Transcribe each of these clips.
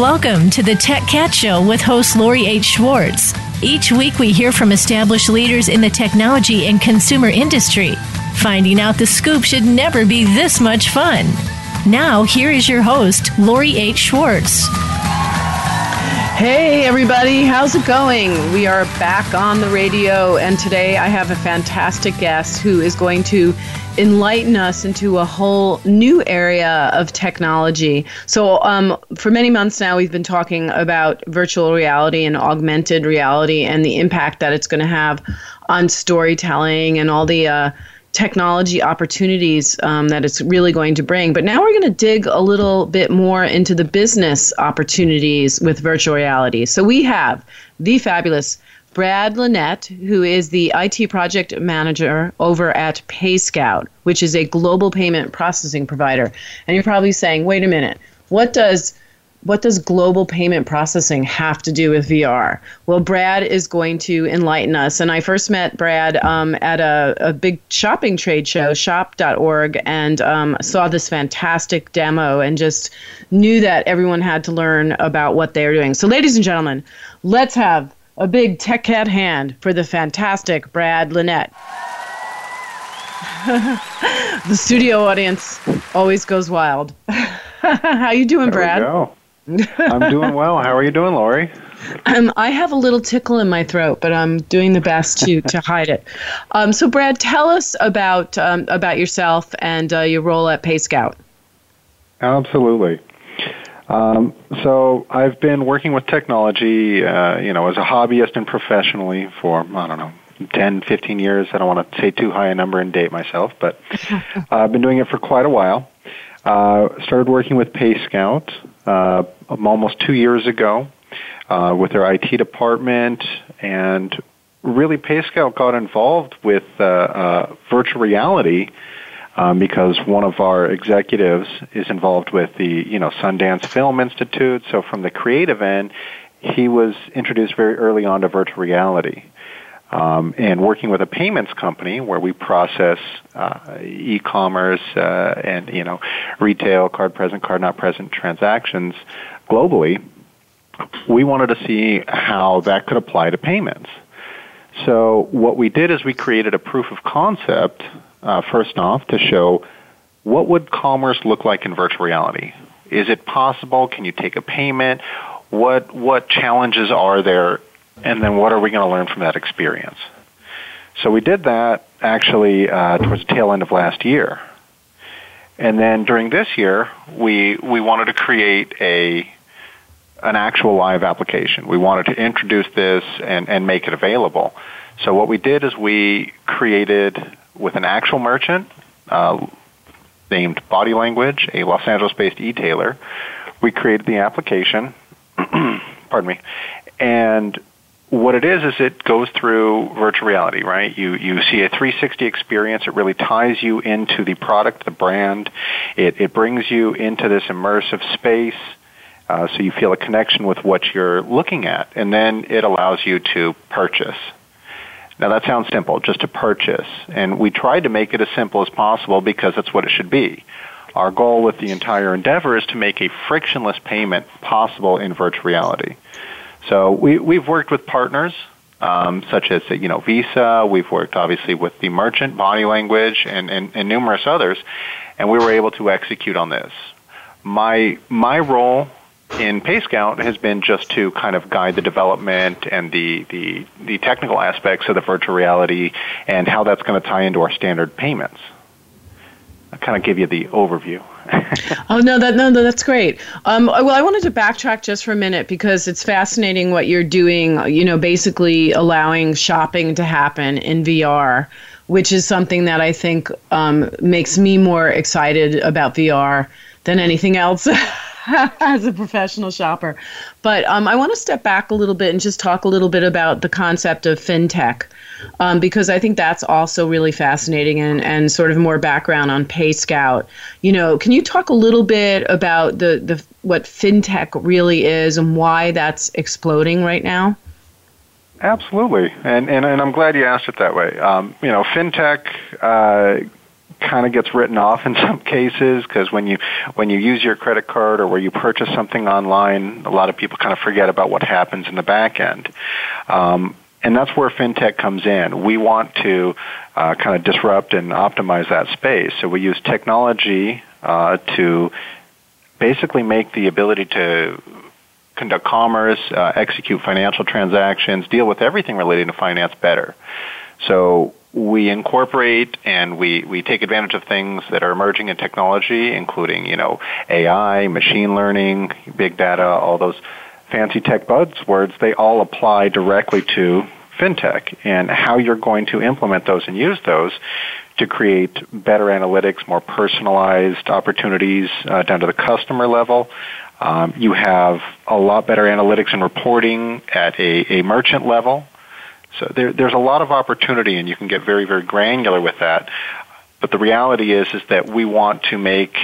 Welcome to the Tech Cat Show with host Lori H. Schwartz. Each week we hear from established leaders in the technology and consumer industry. Finding out the scoop should never be this much fun. Now, here is your host, Lori H. Schwartz. Hey, everybody, how's it going? We are back on the radio, and today I have a fantastic guest who is going to enlighten us into a whole new area of technology. So, um, for many months now, we've been talking about virtual reality and augmented reality and the impact that it's going to have on storytelling and all the uh, technology opportunities um, that it's really going to bring. But now we're going to dig a little bit more into the business opportunities with virtual reality. So we have the fabulous Brad Lenett, who is the IT project manager over at PayScout, which is a global payment processing provider. And you're probably saying, wait a minute, what does what does global payment processing have to do with VR? Well, Brad is going to enlighten us. And I first met Brad um, at a, a, big shopping trade show, shop.org, and um, saw this fantastic demo and just knew that everyone had to learn about what they are doing. So, ladies and gentlemen, let's have a big tech cat hand for the fantastic Brad Lenett. the studio audience always goes wild. How you doing, Brad? I'm doing well. How are you doing, Lori? Um, I have a little tickle in my throat, but I'm doing the best to, to hide it. Um, so, Brad, tell us about um, about yourself and uh, your role at PayScout. Absolutely. Um, so, I've been working with technology, uh, you know, as a hobbyist and professionally for I don't know 10, 15 years. I don't want to say too high a number and date myself, but uh, I've been doing it for quite a while. Uh, started working with PayScout uh, almost two years ago uh, with their IT department, and really PayScout got involved with uh, uh, virtual reality um, because one of our executives is involved with the you know Sundance Film Institute. So from the creative end, he was introduced very early on to virtual reality um, and working with a payments company where we process uh, e-commerce uh, and you know retail card present card not present transactions globally we wanted to see how that could apply to payments so what we did is we created a proof of concept uh, first off to show what would commerce look like in virtual reality is it possible can you take a payment what what challenges are there and then what are we going to learn from that experience? So we did that actually uh, towards the tail end of last year. And then during this year, we, we wanted to create a, an actual live application. We wanted to introduce this and, and make it available. So what we did is we created with an actual merchant uh, named Body Language, a Los Angeles-based e-tailer. We created the application, pardon me, and what it is is it goes through virtual reality, right? You you see a 360 experience. It really ties you into the product, the brand. It it brings you into this immersive space, uh, so you feel a connection with what you're looking at, and then it allows you to purchase. Now that sounds simple, just to purchase, and we tried to make it as simple as possible because that's what it should be. Our goal with the entire endeavor is to make a frictionless payment possible in virtual reality. So we, we've worked with partners um, such as you know Visa. We've worked obviously with the merchant, Body Language, and, and, and numerous others, and we were able to execute on this. My my role in PayScout has been just to kind of guide the development and the, the, the technical aspects of the virtual reality and how that's going to tie into our standard payments. I'll kind of give you the overview. oh no, that no, no, that's great. Um, well, I wanted to backtrack just for a minute because it's fascinating what you're doing. You know, basically allowing shopping to happen in VR, which is something that I think um, makes me more excited about VR than anything else. as a professional shopper. But um, I want to step back a little bit and just talk a little bit about the concept of fintech um, because I think that's also really fascinating and, and sort of more background on PayScout. You know, can you talk a little bit about the, the what fintech really is and why that's exploding right now? Absolutely, and and, and I'm glad you asked it that way. Um, you know, fintech. Uh, kind of gets written off in some cases because when you when you use your credit card or where you purchase something online, a lot of people kind of forget about what happens in the back end. Um, and that's where fintech comes in. We want to uh, kind of disrupt and optimize that space. So we use technology uh, to basically make the ability to conduct commerce, uh, execute financial transactions, deal with everything related to finance better. So we incorporate and we, we take advantage of things that are emerging in technology, including, you know, AI, machine learning, big data, all those fancy tech buzzwords, they all apply directly to fintech and how you're going to implement those and use those to create better analytics, more personalized opportunities uh, down to the customer level. Um, you have a lot better analytics and reporting at a, a merchant level. So there, there's a lot of opportunity, and you can get very, very granular with that. But the reality is, is that we want to make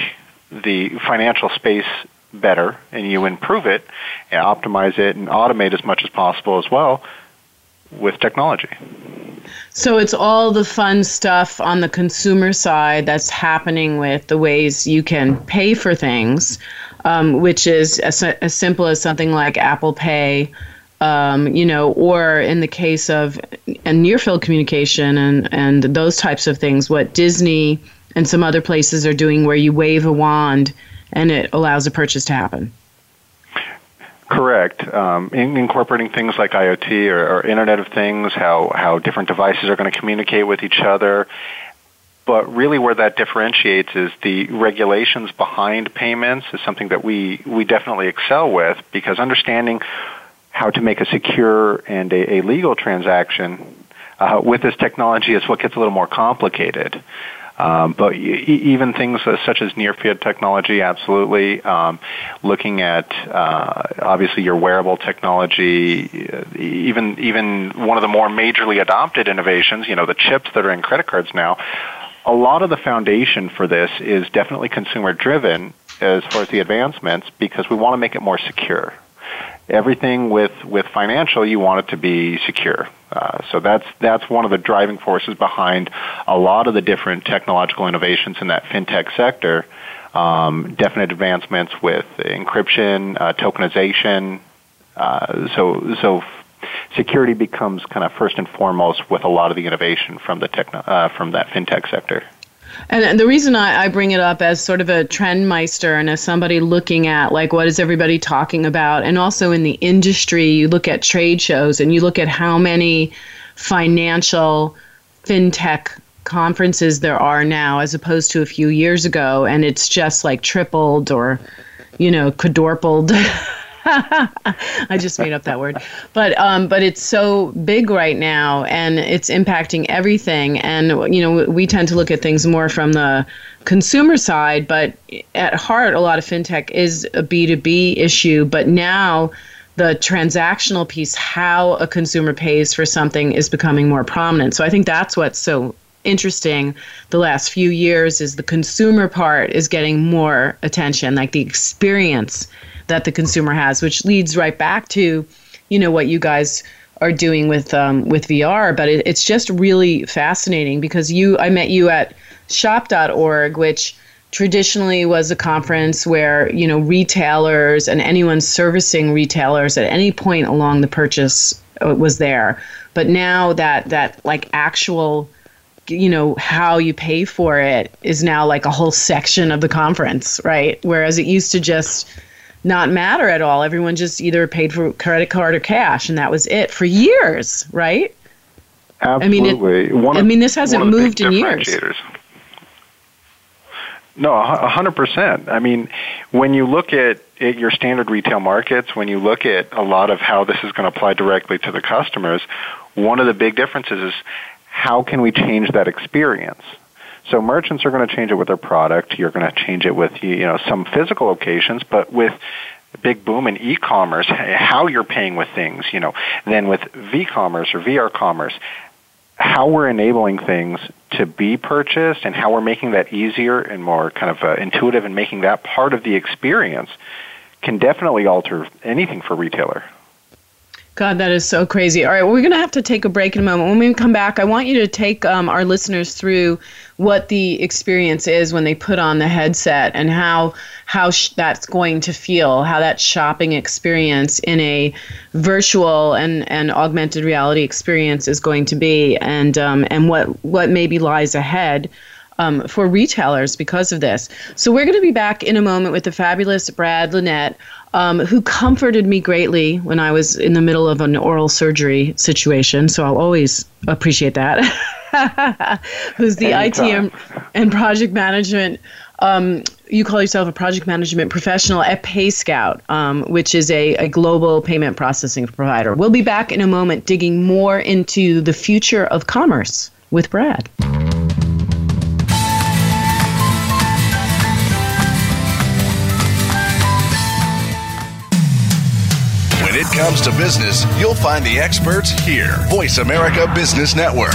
the financial space better, and you improve it, and optimize it, and automate as much as possible as well with technology. So it's all the fun stuff on the consumer side that's happening with the ways you can pay for things, um, which is as, as simple as something like Apple Pay. Um, you know, or in the case of a near field communication and, and those types of things, what Disney and some other places are doing where you wave a wand and it allows a purchase to happen. Correct. Um, in, incorporating things like IoT or, or Internet of Things, how, how different devices are going to communicate with each other. But really, where that differentiates is the regulations behind payments is something that we, we definitely excel with because understanding how to make a secure and a, a legal transaction uh, with this technology is what gets a little more complicated. Um, but even things such as near field technology, absolutely. Um, looking at uh, obviously your wearable technology, uh, even even one of the more majorly adopted innovations, you know, the chips that are in credit cards now. A lot of the foundation for this is definitely consumer driven as far as the advancements because we want to make it more secure everything with with financial you want it to be secure. Uh, so that's that's one of the driving forces behind a lot of the different technological innovations in that fintech sector. Um, definite advancements with encryption uh, tokenization. Uh, so so security becomes kind of first and foremost with a lot of the innovation from the techno, uh, from that fintech sector and the reason I, I bring it up as sort of a trendmeister and as somebody looking at like what is everybody talking about, and also in the industry, you look at trade shows and you look at how many financial fintech conferences there are now as opposed to a few years ago, and it's just like tripled or, you know, quadrupled. I just made up that word, but um, but it's so big right now, and it's impacting everything. And you know, we tend to look at things more from the consumer side, but at heart, a lot of fintech is a B two B issue. But now, the transactional piece, how a consumer pays for something, is becoming more prominent. So I think that's what's so interesting the last few years is the consumer part is getting more attention like the experience that the consumer has, which leads right back to, you know, what you guys are doing with um, with VR. But it, it's just really fascinating because you, I met you at Shop.org, which traditionally was a conference where you know retailers and anyone servicing retailers at any point along the purchase uh, was there. But now that that like actual you know how you pay for it is now like a whole section of the conference right whereas it used to just not matter at all. Everyone just either paid for credit card or cash, and that was it for years, right? Absolutely. I mean, it, I mean, this hasn't moved in years. No, a hundred percent. I mean, when you look at, at your standard retail markets, when you look at a lot of how this is going to apply directly to the customers, one of the big differences is how can we change that experience? So merchants are going to change it with their product. You're going to change it with you know some physical locations, but with big boom in e-commerce, how you're paying with things, you know, then with v-commerce or VR commerce, how we're enabling things to be purchased and how we're making that easier and more kind of uh, intuitive and making that part of the experience can definitely alter anything for retailer. God, that is so crazy. All right, we're going to have to take a break in a moment. When we come back, I want you to take um, our listeners through what the experience is when they put on the headset and how how sh- that's going to feel, how that shopping experience in a virtual and, and augmented reality experience is going to be, and um, and what what maybe lies ahead. Um, for retailers because of this. So, we're going to be back in a moment with the fabulous Brad Lenett, um, who comforted me greatly when I was in the middle of an oral surgery situation. So, I'll always appreciate that. Who's the Anytime. IT and, and project management um, you call yourself a project management professional at PayScout, um, which is a, a global payment processing provider. We'll be back in a moment digging more into the future of commerce with Brad. When it comes to business, you'll find the experts here. Voice America Business Network.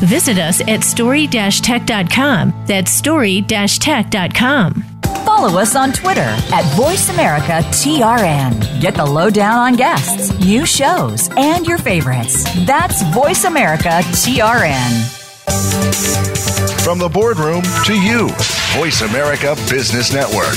Visit us at story-tech.com. That's story-tech.com. Follow us on Twitter at VoiceAmericaTRN. Get the lowdown on guests, new shows, and your favorites. That's VoiceAmericaTRN. From the boardroom to you, Voice America Business Network.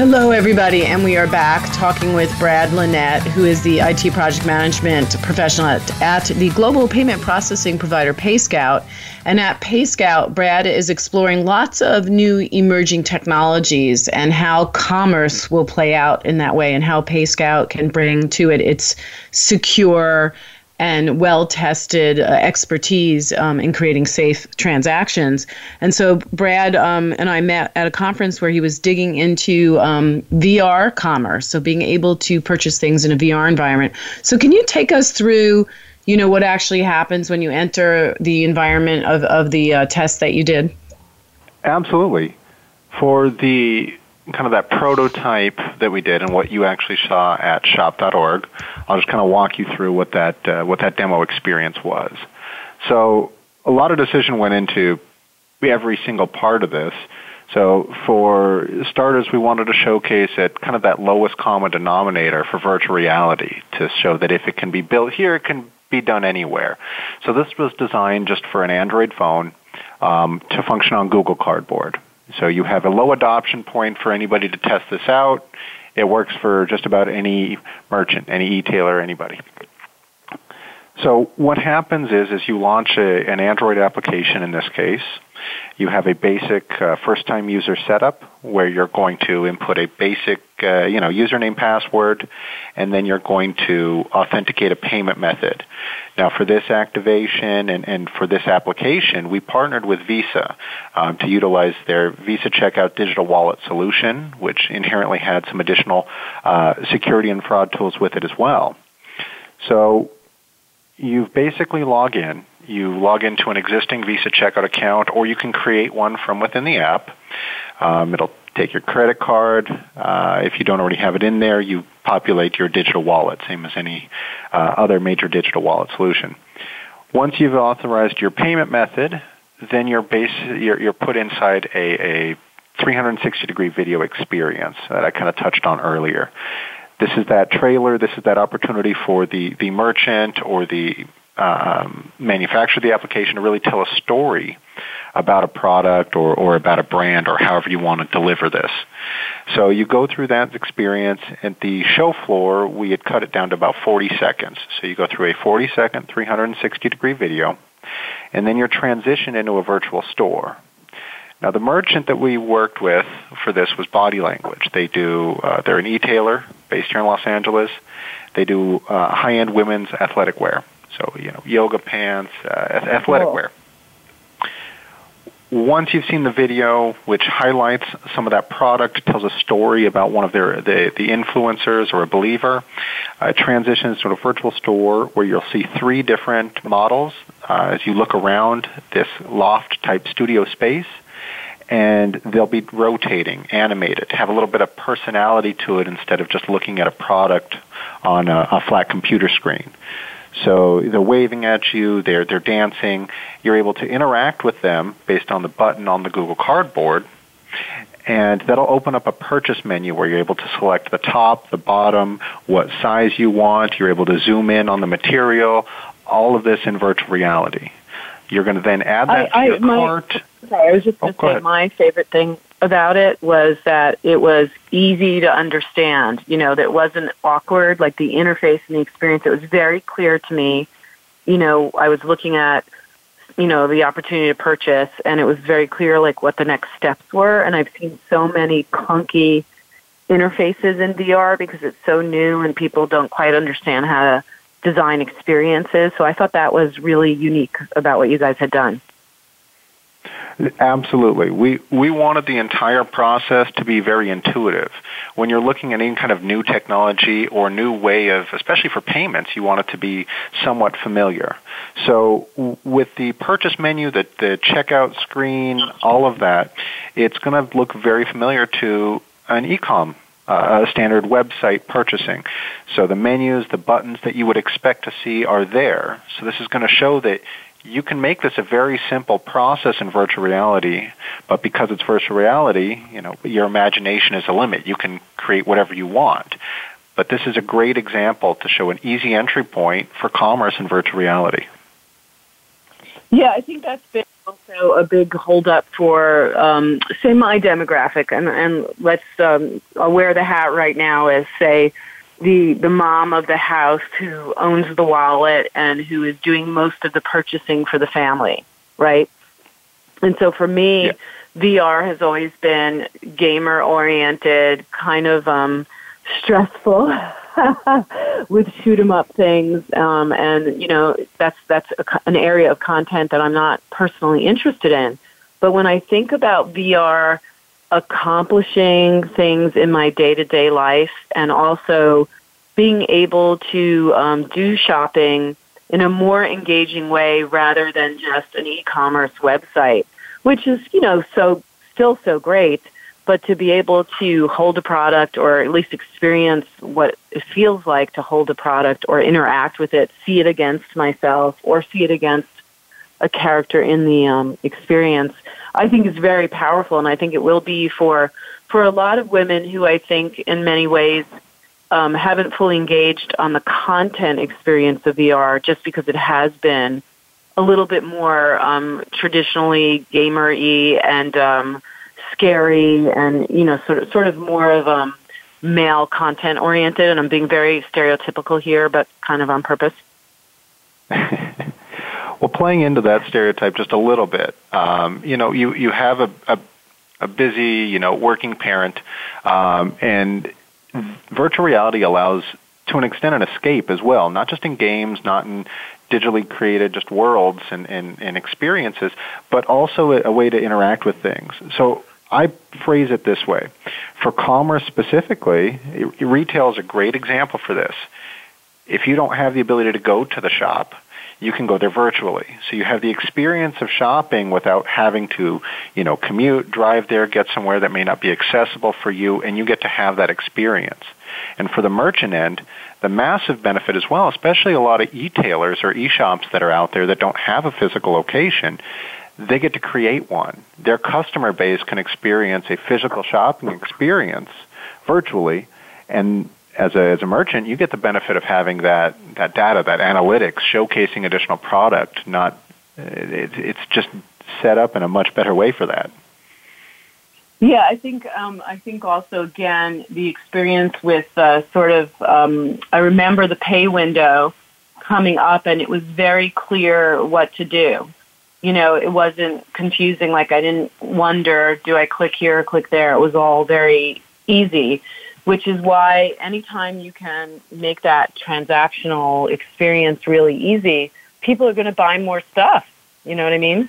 Hello, everybody, and we are back talking with Brad Lenett, who is the IT project management professional at, at the global payment processing provider PayScout. And at PayScout, Brad is exploring lots of new emerging technologies and how commerce will play out in that way, and how PayScout can bring to it its secure and well tested uh, expertise um, in creating safe transactions. And so Brad um, and I met at a conference where he was digging into um, VR commerce, so being able to purchase things in a VR environment. So can you take us through? You know what actually happens when you enter the environment of, of the uh, test that you did? Absolutely. For the kind of that prototype that we did and what you actually saw at shop.org. I'll just kind of walk you through what that uh, what that demo experience was. So a lot of decision went into every single part of this. So for starters, we wanted to showcase at kind of that lowest common denominator for virtual reality to show that if it can be built here, it can be done anywhere. So this was designed just for an Android phone um, to function on Google Cardboard. So you have a low adoption point for anybody to test this out. It works for just about any merchant, any e-tailer, anybody. So what happens is, is you launch a, an Android application in this case. You have a basic uh, first-time user setup where you're going to input a basic, uh, you know, username, password, and then you're going to authenticate a payment method. Now, for this activation and, and for this application, we partnered with Visa um, to utilize their Visa Checkout digital wallet solution, which inherently had some additional uh, security and fraud tools with it as well. So you basically log in. You log into an existing Visa Checkout account, or you can create one from within the app. Um, it'll take your credit card. Uh, if you don't already have it in there, you populate your digital wallet, same as any uh, other major digital wallet solution. Once you've authorized your payment method, then you're, base, you're, you're put inside a, a 360 degree video experience that I kind of touched on earlier. This is that trailer, this is that opportunity for the, the merchant or the um, manufacturer of the application to really tell a story about a product or, or about a brand or however you want to deliver this. So you go through that experience. At the show floor, we had cut it down to about 40 seconds. So you go through a 40 second, 360 degree video, and then you're transitioned into a virtual store. Now, the merchant that we worked with for this was Body Language. They do, uh, they're an e-tailer based here in Los Angeles. They do uh, high-end women's athletic wear. So, you know, yoga pants, uh, athletic Cool. wear. Once you've seen the video, which highlights some of that product, tells a story about one of their the, the influencers or a believer, uh, it transitions to a virtual store where you'll see three different models uh, as you look around this loft type studio space and they'll be rotating, animated, have a little bit of personality to it instead of just looking at a product on a, a flat computer screen. So they're waving at you, they're they're dancing. You're able to interact with them based on the button on the Google Cardboard, and that'll open up a purchase menu where you're able to select the top, the bottom, what size you want. You're able to zoom in on the material. All of this in virtual reality. You're going to then add that I- to your I- my- cart. Sorry, I was just Oh, going to go say ahead. my favorite thing about it was that it was easy to understand. You know, that it wasn't awkward, like the interface and the experience. It was very clear to me. You know, I was looking at, you know, the opportunity to purchase, and it was very clear, like, what the next steps were. And I've seen so many clunky interfaces in VR because it's so new and people don't quite understand how to design experiences. So I thought that was really unique about what you guys had done. Absolutely. We we wanted the entire process to be very intuitive. When you're looking at any kind of new technology or new way of, especially for payments, you want it to be somewhat familiar. So with the purchase menu, the the checkout screen, all of that, it's going to look very familiar to an e-com uh, standard website purchasing. So the menus, the buttons that you would expect to see are there. So this is going to show that you can make this a very simple process in virtual reality, but because it's virtual reality, you know, your imagination is a limit. You can create whatever you want. But this is a great example to show an easy entry point for commerce in virtual reality. Yeah, I think that's been also a big holdup for, um, say, my demographic, and and let's um, I'll wear the hat right now as say the the mom of the house who owns the wallet and who is doing most of the purchasing for the family, right? And so for me, Yeah. VR has always been gamer oriented, kind of um, stressful. with shoot 'em up things, um, and you know that's that's a, an area of content that I'm not personally interested in. But when I think about VR accomplishing things in my day to day life, and also being able to um, do shopping in a more engaging way rather than just an e-commerce website, which is you know so still so great but to be able to hold a product or at least experience what it feels like to hold a product or interact with it, see it against myself or see it against a character in the um, experience, I think is very powerful, and I think it will be for for a lot of women who I think in many ways um, haven't fully engaged on the content experience of VR, just because it has been a little bit more um, traditionally gamer-y and um, scary and you know sort of sort of more of um male content oriented and I'm being very stereotypical here but kind of on purpose. well, playing into that stereotype just a little bit, um, you know, you you have a, a a busy, you know, working parent, um, and virtual reality allows, to an extent, an escape as well. Not just in games, not in digitally created just worlds and, and, and experiences, but also a, a way to interact with things. So I phrase it this way. For commerce specifically, retail is a great example for this. If you don't have the ability to go to the shop, you can go there virtually. So you have the experience of shopping without having to, you know, commute, drive there, get somewhere that may not be accessible for you, and you get to have that experience. And for the merchant end, the massive benefit as well, especially a lot of e-tailers or e-shops that are out there that don't have a physical location, they get to create one. Their customer base can experience a physical shopping experience virtually, and as a, as a merchant, you get the benefit of having that, that data, that analytics, showcasing additional product. Not, it, it's just set up in a much better way for that. Yeah, I think um, I think also again the experience with uh, sort of um, I remember the pay window coming up and it was very clear what to do. You know, it wasn't confusing. Like I didn't wonder, do I click here or click there? It was all very easy. which is why anytime you can make that transactional experience really easy, people are going to buy more stuff. You know what I mean?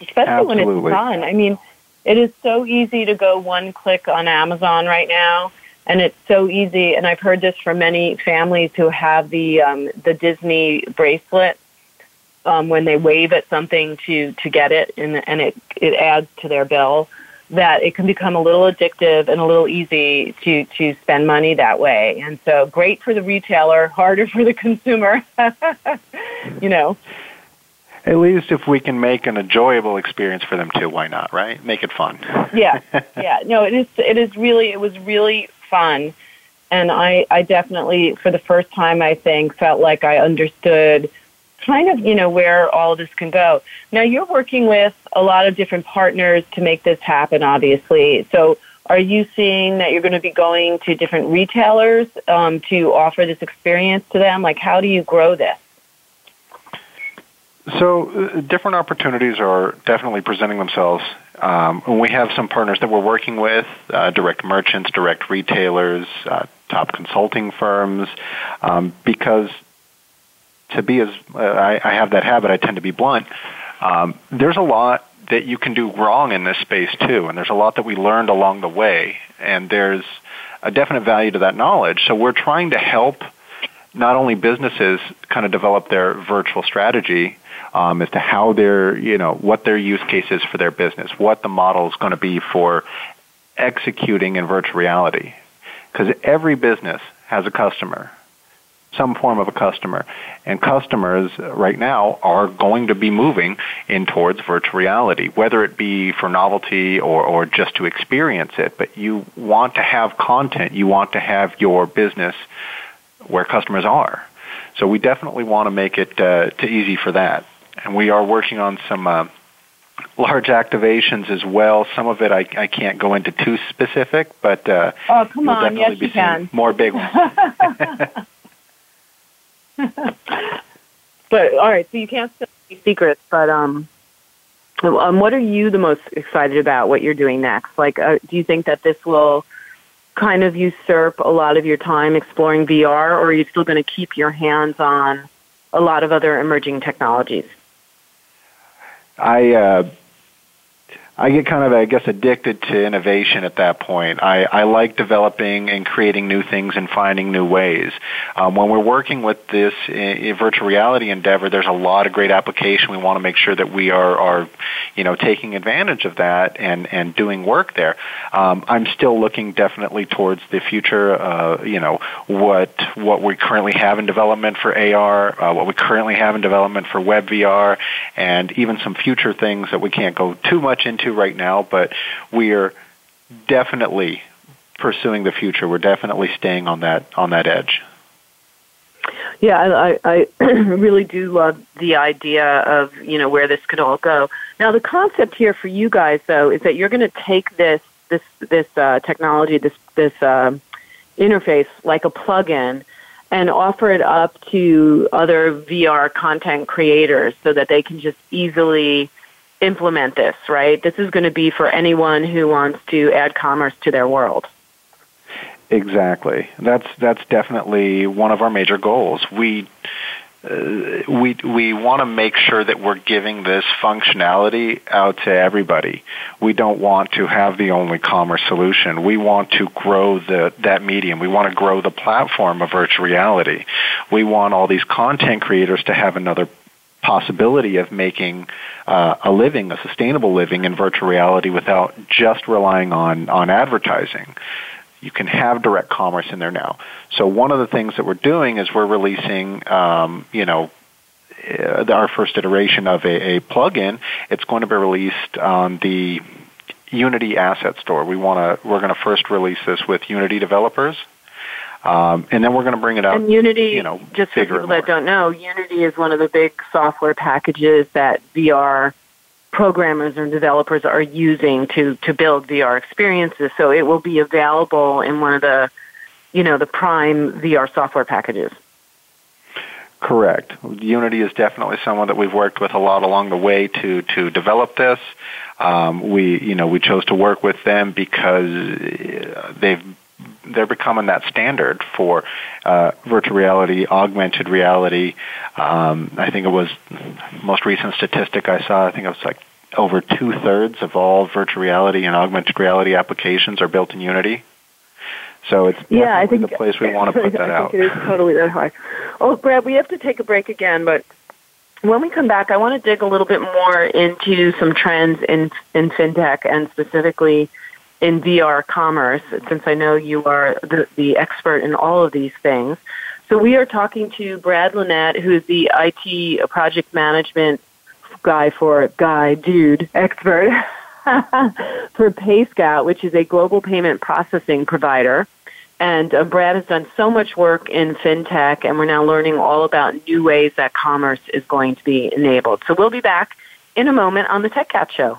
Especially Absolutely. when it's done. I mean, it is so easy to go one click on Amazon right now, and it's so easy. And I've heard this from many families who have the um, the Disney bracelet. Um, when they wave at something to to get it, and and it it adds to their bill that it can become a little addictive and a little easy to to spend money that way. And so great for the retailer, harder for the consumer. you know. At least if we can make an enjoyable experience for them too, why not, right? Make it fun. yeah. Yeah. No, it is it is really it was really fun. And I I definitely for the first time I think felt like I understood kind of, you know, where all this can go. Now you're working with a lot of different partners to make this happen, obviously. So are you seeing that you're going to be going to different retailers um, to offer this experience to them? Like, how do you grow this? So, uh, different opportunities are definitely presenting themselves. Um, and we have some partners that we're working with uh, direct merchants, direct retailers, uh, top consulting firms, um, because to be as uh, I, I have that habit, I tend to be blunt. Um, there's a lot that you can do wrong in this space too, and there's a lot that we learned along the way, and there's a definite value to that knowledge. So we're trying to help not only businesses kind of develop their virtual strategy um, as to how their you know what their use case is for their business, what the model is going to be for executing in virtual reality, because every business has a customer some form of a customer. And customers right now are going to be moving in towards virtual reality, whether it be for novelty or, or just to experience it. But you want to have content, you want to have your business where customers are. So we definitely want to make it uh, to easy for that. And we are working on some uh, large activations as well. Some of it I, I can't go into too specific, but uh, oh come on, yes you can. more big ones. but all right, so you can't spill any secrets, but um, um, what are you the most excited about? What you're doing next? Like, uh, do you think that this will kind of usurp a lot of your time exploring VR, or are you still going to keep your hands on a lot of other emerging technologies? I uh, I get kind of, I guess, addicted to innovation at that point. I, I like developing and creating new things and finding new ways. Um, when we're working with this uh, virtual reality endeavor, there's a lot of great application. We want to make sure that we are, are you know, taking advantage of that and, and doing work there. Um, I'm still looking definitely towards the future. Uh, you know, what what we currently have in development for AR, uh, what we currently have in development for web VR, and even some future things that we can't go too much into right now, but we are definitely pursuing the future. We're definitely staying on that on that edge. Yeah, I, I really do love the idea of you know where this could all go. Now, the concept here for you guys, though, is that you're going to take this this this uh, technology, this this uh, interface, like a plug-in, and offer it up to other VR content creators so that they can just easily implement this, right? This is going to be for anyone who wants to add commerce to their world. Exactly. That's that's definitely one of our major goals. We uh, we we want to make sure that we're giving this functionality out to everybody. We don't want to have the only commerce solution. We want to grow the that medium. We want to grow the platform of virtual reality. We want all these content creators to have another possibility of making uh, a living, a sustainable living in virtual reality without just relying on on advertising. You can have direct commerce in there now. So one of the things that we're doing is we're releasing, um, you know, uh, our first iteration of a, a plugin. It's going to be released on the Unity Asset Store. We want to. We're going to first release this with Unity developers. Um, and then we're going to bring it out. And Unity, you know, just for people that don't know, Unity is one of the big software packages that VR programmers and developers are using to to build VR experiences. So it will be available in one of the, you know, the prime VR software packages. Correct. Unity is definitely someone that we've worked with a lot along the way to to develop this. Um, we you know we chose to work with them because they've they're becoming that standard for uh, virtual reality, augmented reality. Um, I think it was most recent statistic I saw. I think it was like over two thirds of all virtual reality and augmented reality applications are built in Unity. So it's yeah, I think the place we want to put that out. I out. think it is totally that high. Oh, Brad, we have to take a break again, but when we come back, I want to dig a little bit more into some trends in in fintech and specifically in VR commerce, since I know you are the, the expert in all of these things. So we are talking to Brad Lenett, who is the IT project management guy for guy dude expert for PayScout, which is a global payment processing provider. And uh, Brad has done so much work in fintech, and we're now learning all about new ways that commerce is going to be enabled. So we'll be back in a moment on the Tech Cat Show.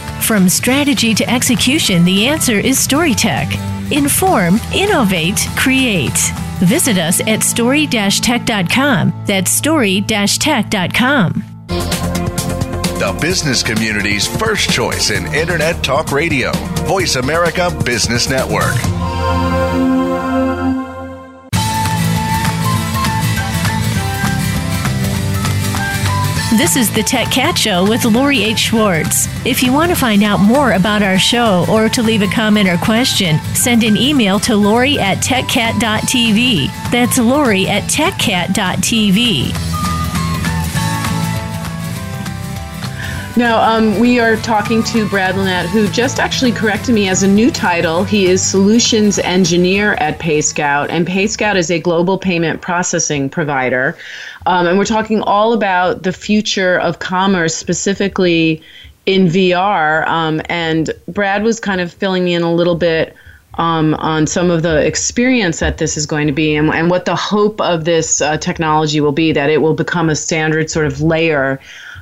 From strategy to execution, the answer is StoryTech. Inform, innovate, create. Visit us at story-tech.com. That's story-tech.com. The business community's first choice in Internet Talk Radio. Voice America Business Network. This is the Tech Cat Show with Lori H. Schwartz. If you want to find out more about our show or to leave a comment or question, send an email to Lori at techcat.tv. That's Lori at techcat.tv. Now, um, we are talking to Brad Lenett, who just actually corrected me as a new title. He is Solutions Engineer at PayScout, and PayScout is a global payment processing provider. Um, and we're talking all about the future of commerce, specifically in VR. Um, and Brad was kind of filling me in a little bit um, on some of the experience that this is going to be and, and what the hope of this uh, technology will be, that it will become a standard sort of layer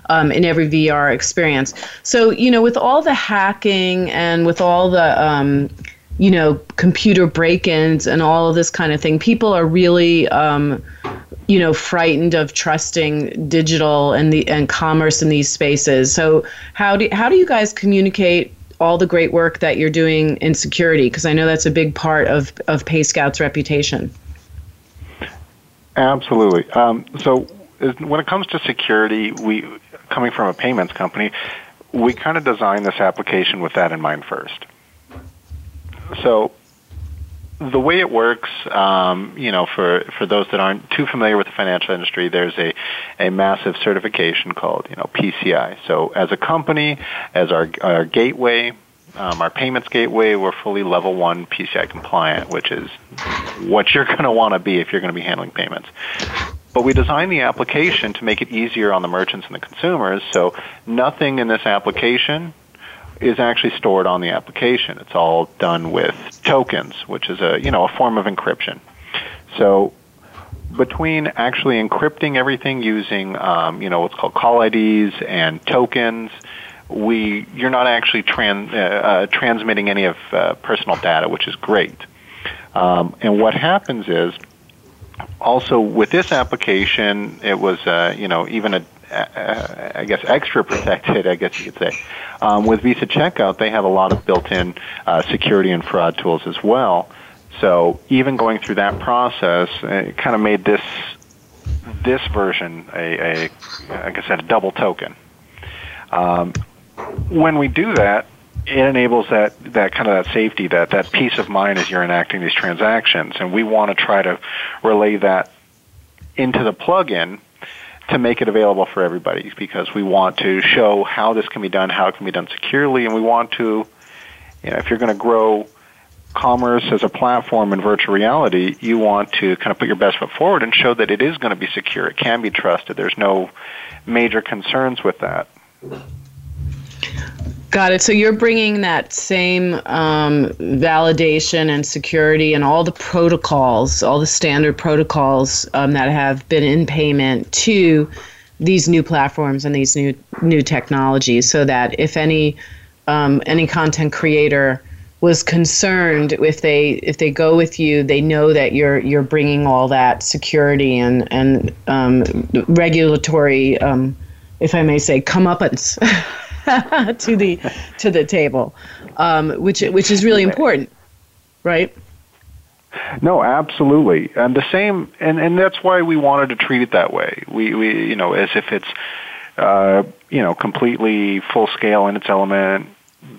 um, in every VR experience. So, you know, with all the hacking and with all the, um, you know, computer break ins and all of this kind of thing, people are really, um, you know, frightened of trusting digital and the and commerce in these spaces. So, how do how do you guys communicate all the great work that you're doing in security? Because I know that's a big part of of PayScout's reputation. Absolutely. Um, so, when it comes to security, we coming from a payments company, we kind of designed this application with that in mind first. So the way it works, um, you know, for, for those that aren't too familiar with the financial industry, there's a, a massive certification called, you know, PCI. So as a company, as our, our gateway, um, our payments gateway, we're fully level one PCI compliant, which is what you're going to want to be if you're going to be handling payments. But we designed the application to make it easier on the merchants and the consumers, so nothing in this application is actually stored on the application. It's all done with tokens, which is a you know a form of encryption. So between actually encrypting everything using um, you know what's called call IDs and tokens, we you're not actually trans, uh, uh, transmitting any of uh, personal data, which is great. Um, and what happens is also with this application, it was uh, you know even a uh, I guess extra protected, I guess you could say. Um, with Visa Checkout, they have a lot of built-in uh, security and fraud tools as well. So even going through that process, it kind of made this this version a, a like I said, a double token. Um, when we do that, it enables that that kind of that safety, that that peace of mind as you're enacting these transactions, and we want to try to relay that into the plugin to make it available for everybody because we want to show how this can be done, how it can be done securely, and we want to, you know, if you're going to grow commerce as a platform in virtual reality, you want to kind of put your best foot forward and show that it is going to be secure, it can be trusted. There's no major concerns with that. Got it. So you're bringing that same um, validation and security and all the protocols, all the standard protocols um, that have been in payment to these new platforms and these new new technologies, so that if any um, any content creator was concerned if they if they go with you, they know that you're you're bringing all that security and and um, regulatory, um, if I may say, comeuppance. to the to the table, um, which which is really important, right? No, absolutely, and the same, and and that's why we wanted to treat it that way. We we you know as if it's uh, you know completely full scale in its element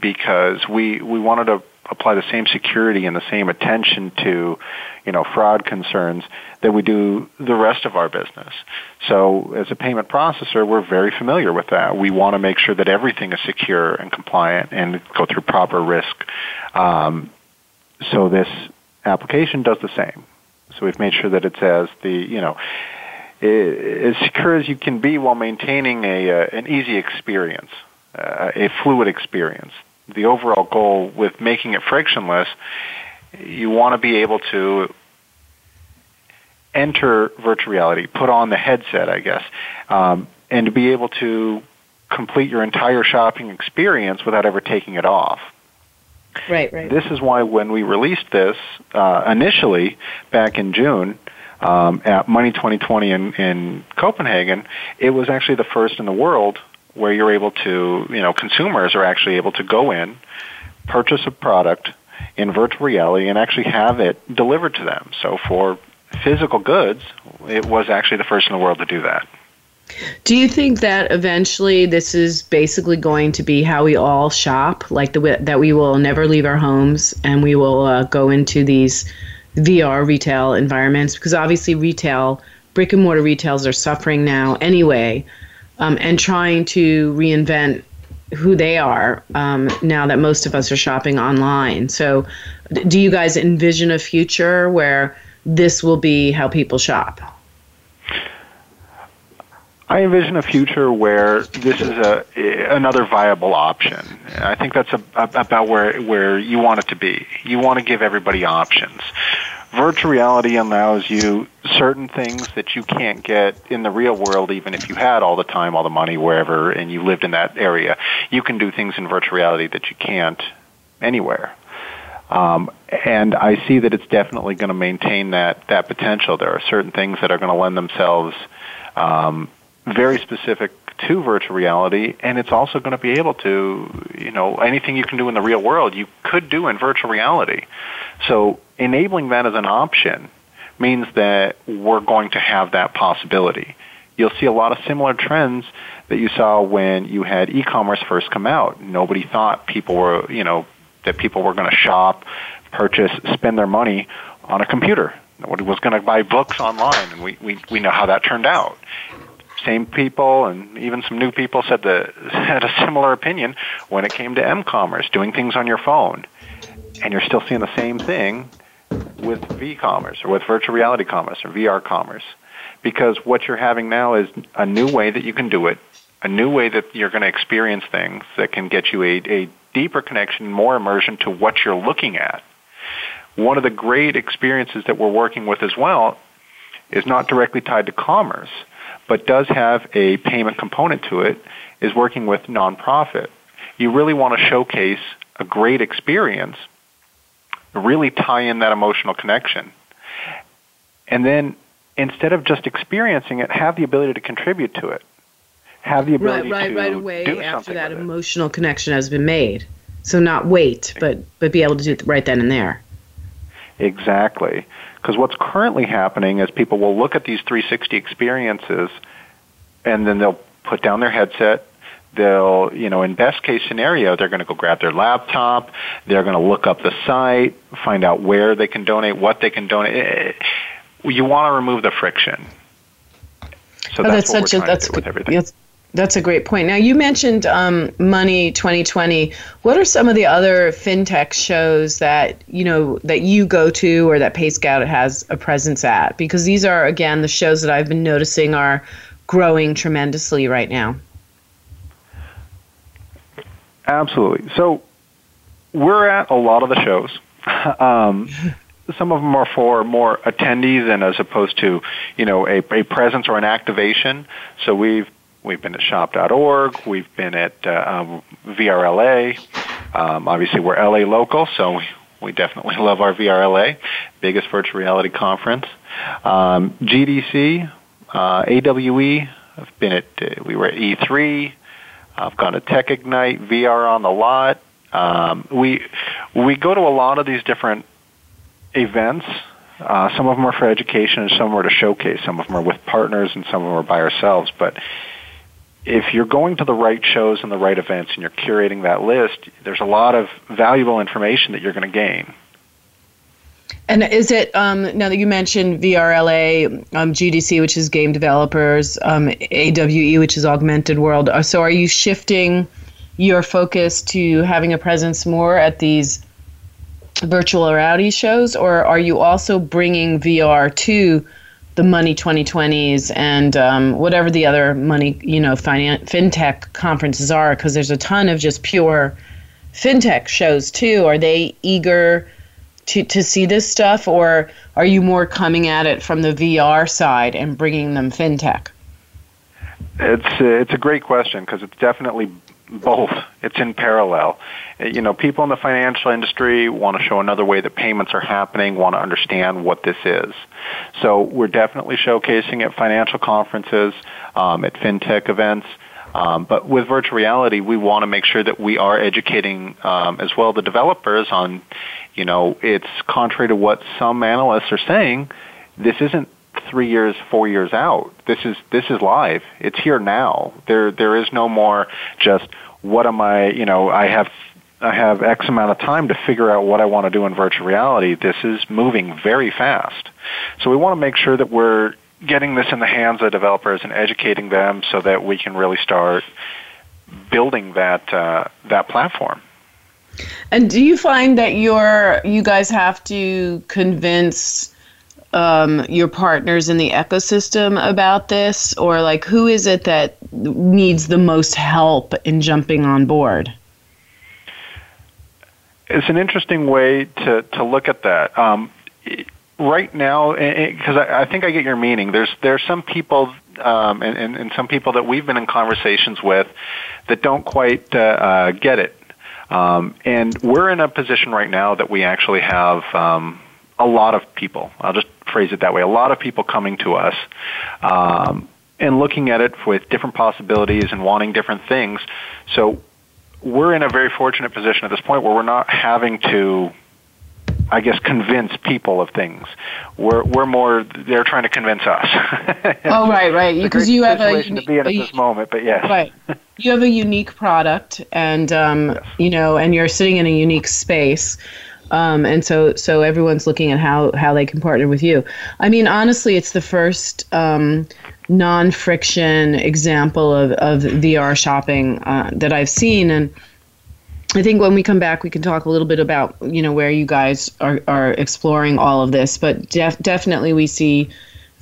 because we we wanted to apply the same security and the same attention to, you know, fraud concerns that we do the rest of our business. So as a payment processor, we're very familiar with that. We want to make sure that everything is secure and compliant and go through proper risk. Um, so this application does the same. So we've made sure that it's as the, you know, as secure as you can be while maintaining a, uh, an easy experience, uh, a fluid experience the overall goal with making it frictionless, you want to be able to enter virtual reality, put on the headset, I guess, um, and to be able to complete your entire shopping experience without ever taking it off. Right, right. This is why when we released this uh, initially back in June um, at Money 2020 in, in Copenhagen, it was actually the first in the world where you're able to, you know, consumers are actually able to go in, purchase a product in virtual reality, and actually have it delivered to them. So for physical goods, it was actually the first in the world to do that. Do you think that eventually this is basically going to be how we all shop, like the that we will never leave our homes and we will uh, go into these VR retail environments? Because obviously, retail, brick and mortar retails are suffering now anyway um, and trying to reinvent who they are um, now that most of us are shopping online. So, do you guys envision a future where this will be how people shop? I envision a future where this is a another viable option. I think that's a, about where where you want it to be. You want to give everybody options virtual reality allows you certain things that you can't get in the real world even if you had all the time all the money wherever and you lived in that area you can do things in virtual reality that you can't anywhere um, and I see that it's definitely going to maintain that that potential. There are certain things that are going to lend themselves um, very specific to virtual reality, and it's also going to be able to, you know, anything you can do in the real world, you could do in virtual reality. So enabling that as an option means that we're going to have that possibility. You'll see a lot of similar trends that you saw when you had e-commerce first come out. Nobody thought people were, you know, that people were going to shop, purchase, spend their money on a computer. Nobody was going to buy books online, and we, we, we know how that turned out. Same people and even some new people said that had a similar opinion when it came to m-commerce, doing things on your phone. And you're still seeing the same thing with v-commerce or with virtual reality commerce or VR commerce. Because what you're having now is a new way that you can do it, a new way that you're going to experience things that can get you a, a deeper connection, more immersion to what you're looking at. One of the great experiences that we're working with as well is not directly tied to commerce, but does have a payment component to it, is working with nonprofit. You really want to showcase a great experience really tie in that emotional connection. And then instead of just experiencing it, have the ability to contribute to it. Have the ability right, right, to right away after that emotional it. connection has been made. So not wait, but but be able to do it right then and there. Exactly. Because what's currently happening is people will look at these 360 experiences and then they'll put down their headset, they'll, you know, in best case scenario, they're going to go grab their laptop, they're going to look up the site, find out where they can donate, what they can donate. Eh, you want to remove the friction. So oh, that's, that's such a that's with everything. That's, that's a great point. Now you mentioned um, Money 2020. What are some of the other fintech shows that you know that you go to or that PayScout has a presence at? Because these are again the shows that I've been noticing are growing tremendously right now. Absolutely. So we're at a lot of the shows. um, some of them are for more attendees and as opposed to, you know, a, a presence or an activation. So we've we've been at shop.org, we've been at uh, um, VRLA. Um, obviously, we're LA local, so we, we definitely love our VRLA, biggest virtual reality conference. Um, GDC, uh, AWE. I've been at uh, we were at E3. I've gone to Tech Ignite, VR on the lot. Um, we we go to a lot of these different events. Uh, some of them are for education, and some are to showcase. Some of them are with partners, and some of them are by ourselves. But if you're going to the right shows and the right events, and you're curating that list, there's a lot of valuable information that you're going to gain. And is it um, now that you mentioned VRLA, um, GDC, which is game developers, um, AWE, which is augmented world? Uh, so are you shifting your focus to having a presence more at these virtual reality shows, or are you also bringing VR to the Money 2020s and um, whatever the other money, you know, finan- fintech conferences are? Because there's a ton of just pure fintech shows too. Are they eager to, to see this stuff, or are you more coming at it from the VR side and bringing them fintech? It's uh, it's a great question because it's definitely both. It's in parallel. Uh, you know, people in the financial industry want to show another way that payments are happening, want to understand what this is. So we're definitely showcasing at financial conferences, um, at fintech events. Um, but with virtual reality, we want to make sure that we are educating um, as well the developers on, you know, it's contrary to what some analysts are saying. This isn't three years, four years out. This is this is live. It's here now. There there is no more just what am I? You know, I have I have X amount of time to figure out what I want to do in virtual reality. This is moving very fast. So we want to make sure that we're getting this in the hands of developers and educating them so that we can really start building that uh, that platform. And do you find that you're you guys have to convince um, your partners in the ecosystem about this, or like who is it that needs the most help in jumping on board? It's an interesting way to to look at that. Um, right now, because I, I think I get your meaning. There's there's some people um, and, and, and some people that we've been in conversations with that don't quite uh, uh, get it. Um, and we're in a position right now that we actually have um, a lot of people. I'll just phrase it that way. A lot of people coming to us um, and looking at it with different possibilities and wanting different things. So we're in a very fortunate position at this point where we're not having to I guess convince people of things. We're we're more they're trying to convince us. oh right, right. Because you have a to be in at this moment, but yes. Right. You have a unique product, and um, yes. you know, and you're sitting in a unique space. Um, and so, so everyone's looking at how, how they can partner with you. I mean, honestly, it's the first um, non-friction example of, of VR shopping uh, that I've seen, and I think when we come back, we can talk a little bit about you know where you guys are, are exploring all of this. But def- definitely, we see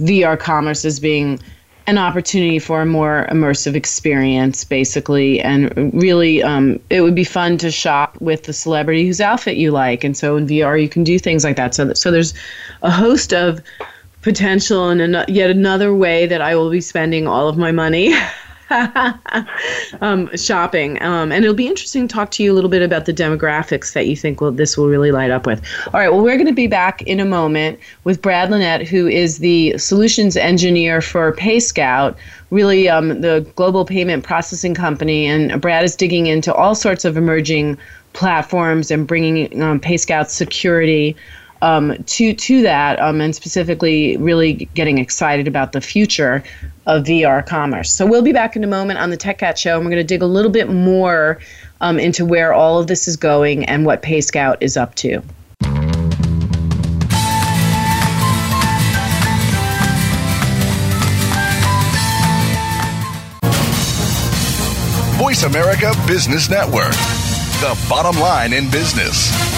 VR commerce as being an opportunity for a more immersive experience, basically. And really, um, it would be fun to shop with the celebrity whose outfit you like. And so in VR, you can do things like that. So, so there's a host of potential and an- yet another way that I will be spending all of my money. um, shopping. Um, and it'll be interesting to talk to you a little bit about the demographics that you think will this will really light up with. All right, well, we're going to be back in a moment with Brad Lenett, who is the solutions engineer for PayScout, really um, the global payment processing company. And Brad is digging into all sorts of emerging platforms and bringing um, PayScout security um, to to that, um, and specifically really getting excited about the future of VR commerce. So we'll be back in a moment on the Tech Cat Show, and we're going to dig a little bit more um, into where all of this is going and what PayScout is up to. Voice America Business Network, the bottom line in business.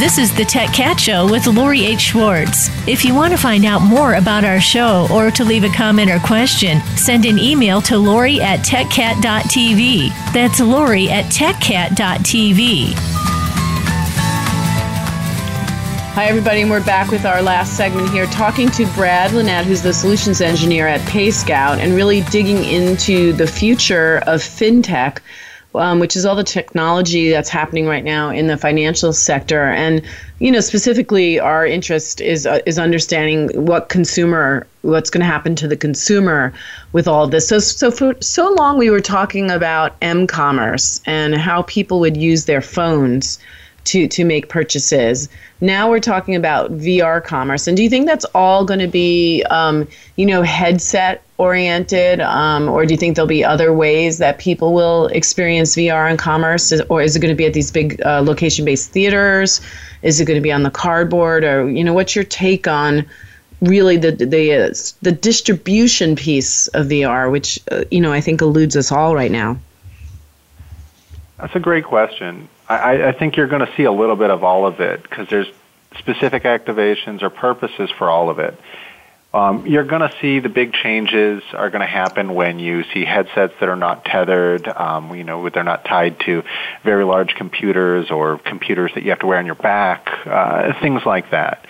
This is the Tech Cat Show with Lori H. Schwartz. If you want to find out more about our show or to leave a comment or question, send an email to Lori at techcat.tv. That's Lori at techcat.tv. Hi, everybody, and we're back with our last segment here, talking to Brad Lenett, who's the solutions engineer at PayScout, and really digging into the future of fintech um, which is all the technology that's happening right now in the financial sector. And you know, specifically, our interest is uh, is understanding what consumer, what's going to happen to the consumer with all this. So, so for so long, we were talking about m-commerce and how people would use their phones to to make purchases. Now we're talking about VR commerce, and do you think that's all going to be, um, you know, headset oriented, um, or do you think there'll be other ways that people will experience VR and commerce, or is it going to be at these big uh, location-based theaters? Is it going to be on the cardboard, or you know, what's your take on? really the the uh, the distribution piece of VR, which uh, you know I think eludes us all right now. That's a great question. I, I think you're going to see a little bit of all of it because there's specific activations or purposes for all of it. Um, you're going to see the big changes are going to happen when you see headsets that are not tethered, um, you know, they're not tied to very large computers or computers that you have to wear on your back, uh, things like that.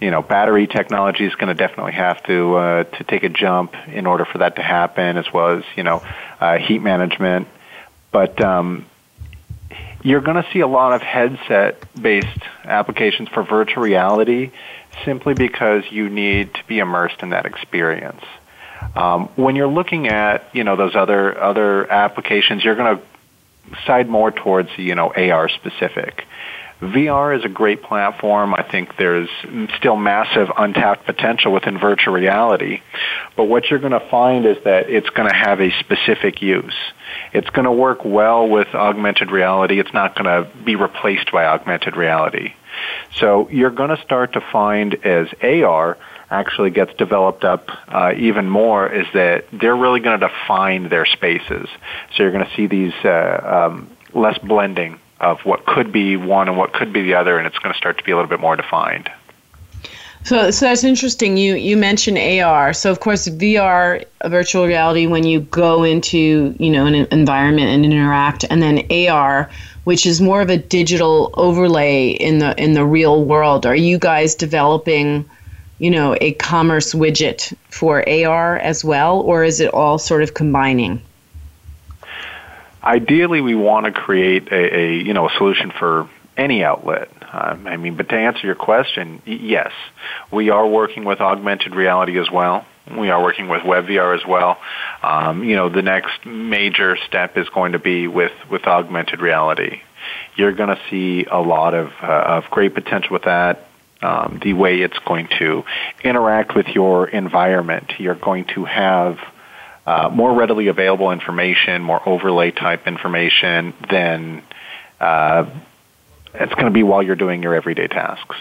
You know, battery technology is going to definitely have to uh, to take a jump in order for that to happen, as well as you know, uh, heat management. But um, you're going to see a lot of headset based applications for virtual reality simply because you need to be immersed in that experience. Um, when you're looking at you know those other other applications, you're going to side more towards you know AR specific. VR is a great platform. I think there's still massive untapped potential within virtual reality. But what you're going to find is that it's going to have a specific use. It's going to work well with augmented reality. It's not going to be replaced by augmented reality. So you're going to start to find as AR actually gets developed up uh, even more is that they're really going to define their spaces. So you're going to see these uh, um, less blending of what could be one and what could be the other, and it's going to start to be a little bit more defined. So, so that's interesting. You you mentioned AR. So of course VR, virtual reality, when you go into you know an environment and interact, and then AR, which is more of a digital overlay in the in the real world. Are you guys developing, you know, a commerce widget for AR as well, or is it all sort of combining? Ideally, we want to create a, a you know a solution for any outlet. Um, I mean, but to answer your question, yes, we are working with augmented reality as well. We are working with WebVR as well. Um, you know, the next major step is going to be with, with augmented reality. You're going to see a lot of, uh, of great potential with that. Um, the way it's going to interact with your environment. You're going to have uh, more readily available information, more overlay type information than uh, it's going to be while you're doing your everyday tasks.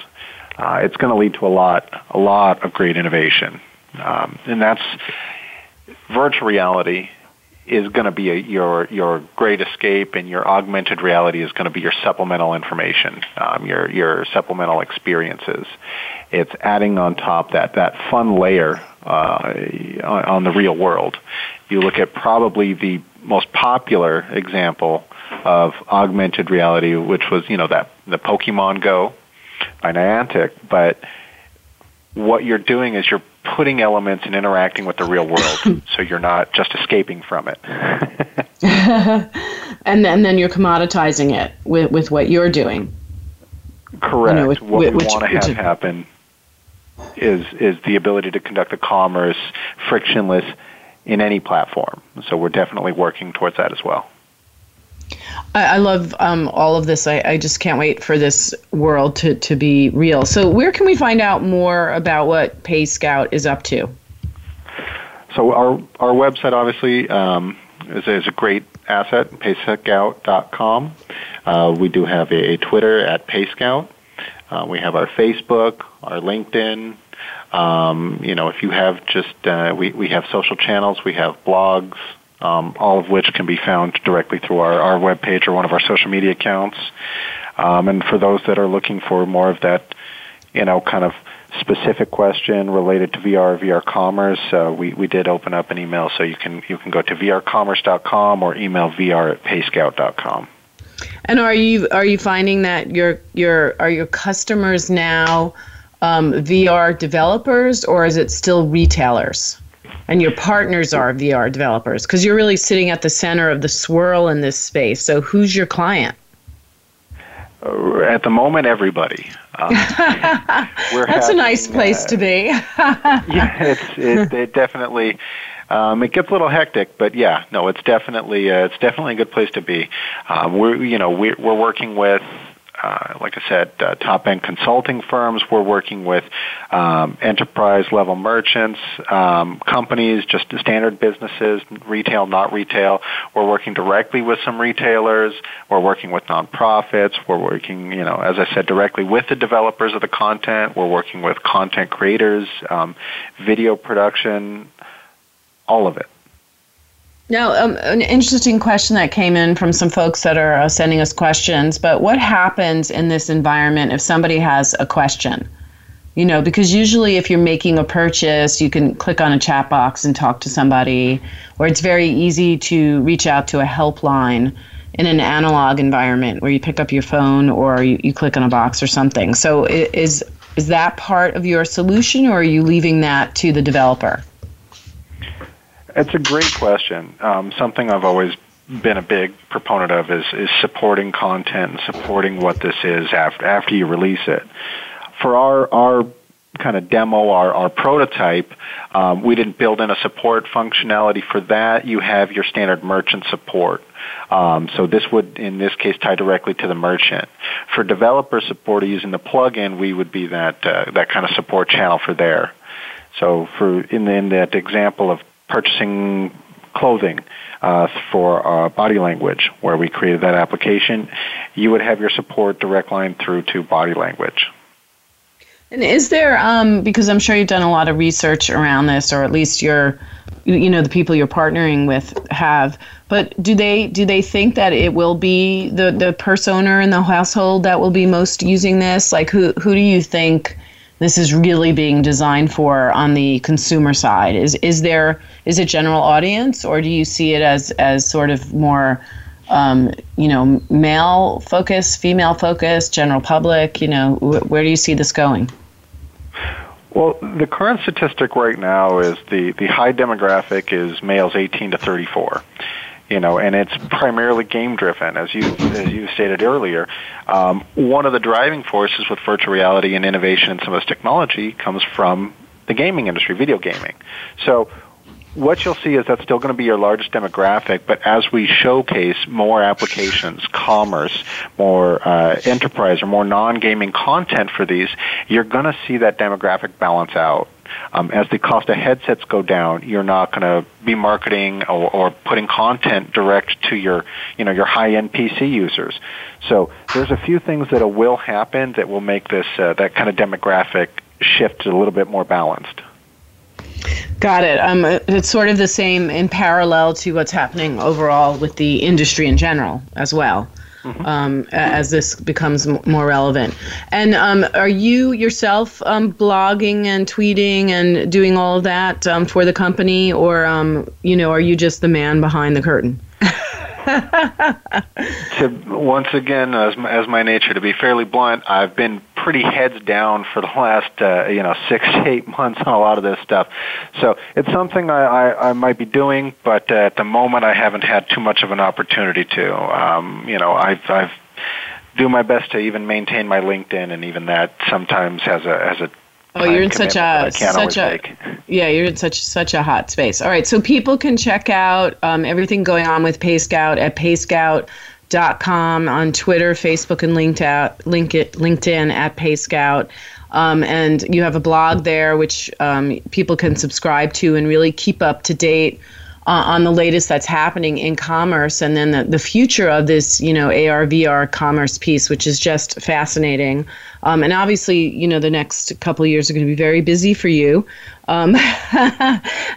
Uh, it's going to lead to a lot, a lot of great innovation. um, and that's virtual reality is going to be a, your your great escape, and your augmented reality is going to be your supplemental information, um, your your supplemental experiences. It's adding on top that that fun layer Uh, on, on the real world. You look at probably the most popular example of augmented reality, which was you know that the Pokemon Go by Niantic, but what you're doing is you're putting elements and interacting with the real world, so you're not just escaping from it. and then, and then you're commoditizing it with, with what you're doing. Correct. You know, with, what we want to have happen is is the ability to conduct the commerce frictionless in any platform. So we're definitely working towards that as well. I, I love um, all of this. I, I, just can't wait for this world to, to be real. So, where can we find out more about what PayScout is up to? So, our our website obviously um, is, is a great asset, payscout.com. Uh, we do have a, a Twitter at PayScout. Uh, we have our Facebook, our LinkedIn. Um, you know, if you have just, uh, we, we have social channels, we have blogs, um, all of which can be found directly through our, our webpage or one of our social media accounts. Um, and for those that are looking for more of that, you know, kind of specific question related to VR, VR commerce, uh, we, we did open up an email, so you can you can go to vrcommerce.com or email vr at payscout.com. And are you are you finding that your your are your customers now um, VR developers or is it still retailers? and your partners are VR developers because you're really sitting at the center of the swirl in this space. So who's your client? Uh, at the moment, everybody. Um, That's having, a nice place uh, to be. yeah, it's it, it definitely. Um, it gets a little hectic, but yeah, no, it's definitely uh, it's definitely a good place to be. Um, we're you know we're, we're working with uh, like I said, uh, top end consulting firms. We're working with um, enterprise level merchants, um, companies, just standard businesses, retail, not retail. We're working directly with some retailers. We're working with nonprofits. We're working, you know, as I said, directly with the developers of the content. We're working with content creators, um, video production, all of it. Now, um, an interesting question that came in from some folks that are uh, sending us questions. But what happens in this environment if somebody has a question? You know, because usually if you're making a purchase, you can click on a chat box and talk to somebody, or it's very easy to reach out to a helpline in an analog environment where you pick up your phone or you, you click on a box or something. So, is is that part of your solution, or are you leaving that to the developer? It's a great question. Um, something I've always been a big proponent of is, is supporting content and supporting what this is after, after you release it. For our, our kind of demo, our, our prototype, um, we didn't build in a support functionality for that. You have your standard merchant support. Um, so this would, in this case, tie directly to the merchant. For developer support using the plugin, we would be that uh, that kind of support channel for there. So for in, the, in that example of purchasing clothing uh, for uh, body language, where we created that application, you would have your support direct line through to body language. And is there, um, because I'm sure you've done a lot of research around this, or at least your, you know, the people you're partnering with have. But do they do they think that it will be the the persona in the household that will be most using this? Like, who who do you think? This is really being designed for on the consumer side? Is is there is it general audience, or do you see it as as sort of more um, you know male focus, female focus, general public? You know, wh- where do you see this going? Well, the current statistic right now is the, the high demographic is males 18 to 34 you know, and it's primarily game driven, as you as you stated earlier. Um, one of the driving forces with virtual reality and innovation in some of this technology comes from the gaming industry, video gaming. So what you'll see is that's still going to be your largest demographic, but as we showcase more applications, commerce, more uh, enterprise, or more non-gaming content for these, you're going to see that demographic balance out. Um, as the cost of headsets go down, you're not going to be marketing or, or putting content direct to your, you know, your high-end PC users. So there's a few things that will happen that will make this uh, that kind of demographic shift a little bit more balanced. Got it. Um, it's sort of the same in parallel to what's happening overall with the industry in general as well. Mm-hmm. Um, as this becomes more relevant. And um, are you yourself um, blogging and tweeting and doing all of that um, for the company, or um, you know, are you just the man behind the curtain? to once again, as my, as my nature to be fairly blunt, I've been pretty heads down for the last uh, you know six eight months on a lot of this stuff. So it's something I, I, I might be doing, but uh, at the moment I haven't had too much of an opportunity to. Um, you know, I've I've do my best to even maintain my LinkedIn, and even that sometimes has a has a Oh, you're in such a such a yeah, you're in such such a hot space. All right, so people can check out um, everything going on with PayScout at payscout.com on Twitter, Facebook, and LinkedIn, LinkedIn at PayScout. Um, and you have a blog there which um, people can subscribe to and really keep up to date uh, on the latest that's happening in commerce and then the, the future of this you know AR VR commerce piece which is just fascinating um, and obviously you know the next couple years are going to be very busy for you um,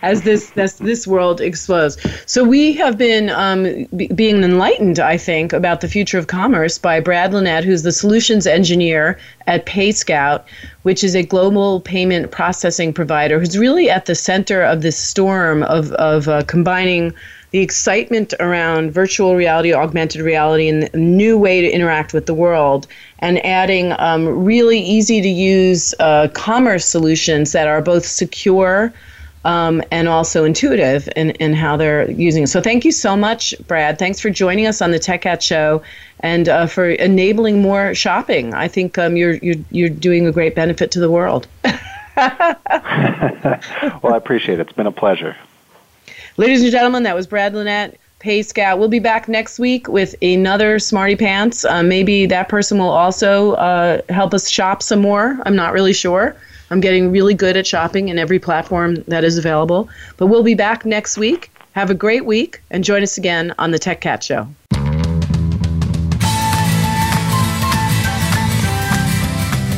as this this this world explodes. So we have been um, b- being enlightened, I think, about the future of commerce by Brad Lenett, who's the solutions engineer at PayScout, which is a global payment processing provider, who's really at the center of this storm of of uh, combining the excitement around virtual reality, augmented reality, and a new way to interact with the world, and adding um, really easy to use uh, commerce solutions that are both secure. Um, and also intuitive in, in how they're using it. So, thank you so much, Brad. Thanks for joining us on the Tech Cat Show and uh, for enabling more shopping. I think um, you're, you're, you're doing a great benefit to the world. well, I appreciate it. It's been a pleasure. Ladies and gentlemen, that was Brad Lenett. Pay Scout. We'll be back next week with another Smarty Pants. Uh, maybe that person will also uh, help us shop some more. I'm not really sure. I'm getting really good at shopping in every platform that is available. But we'll be back next week. Have a great week and join us again on the Tech Cat Show.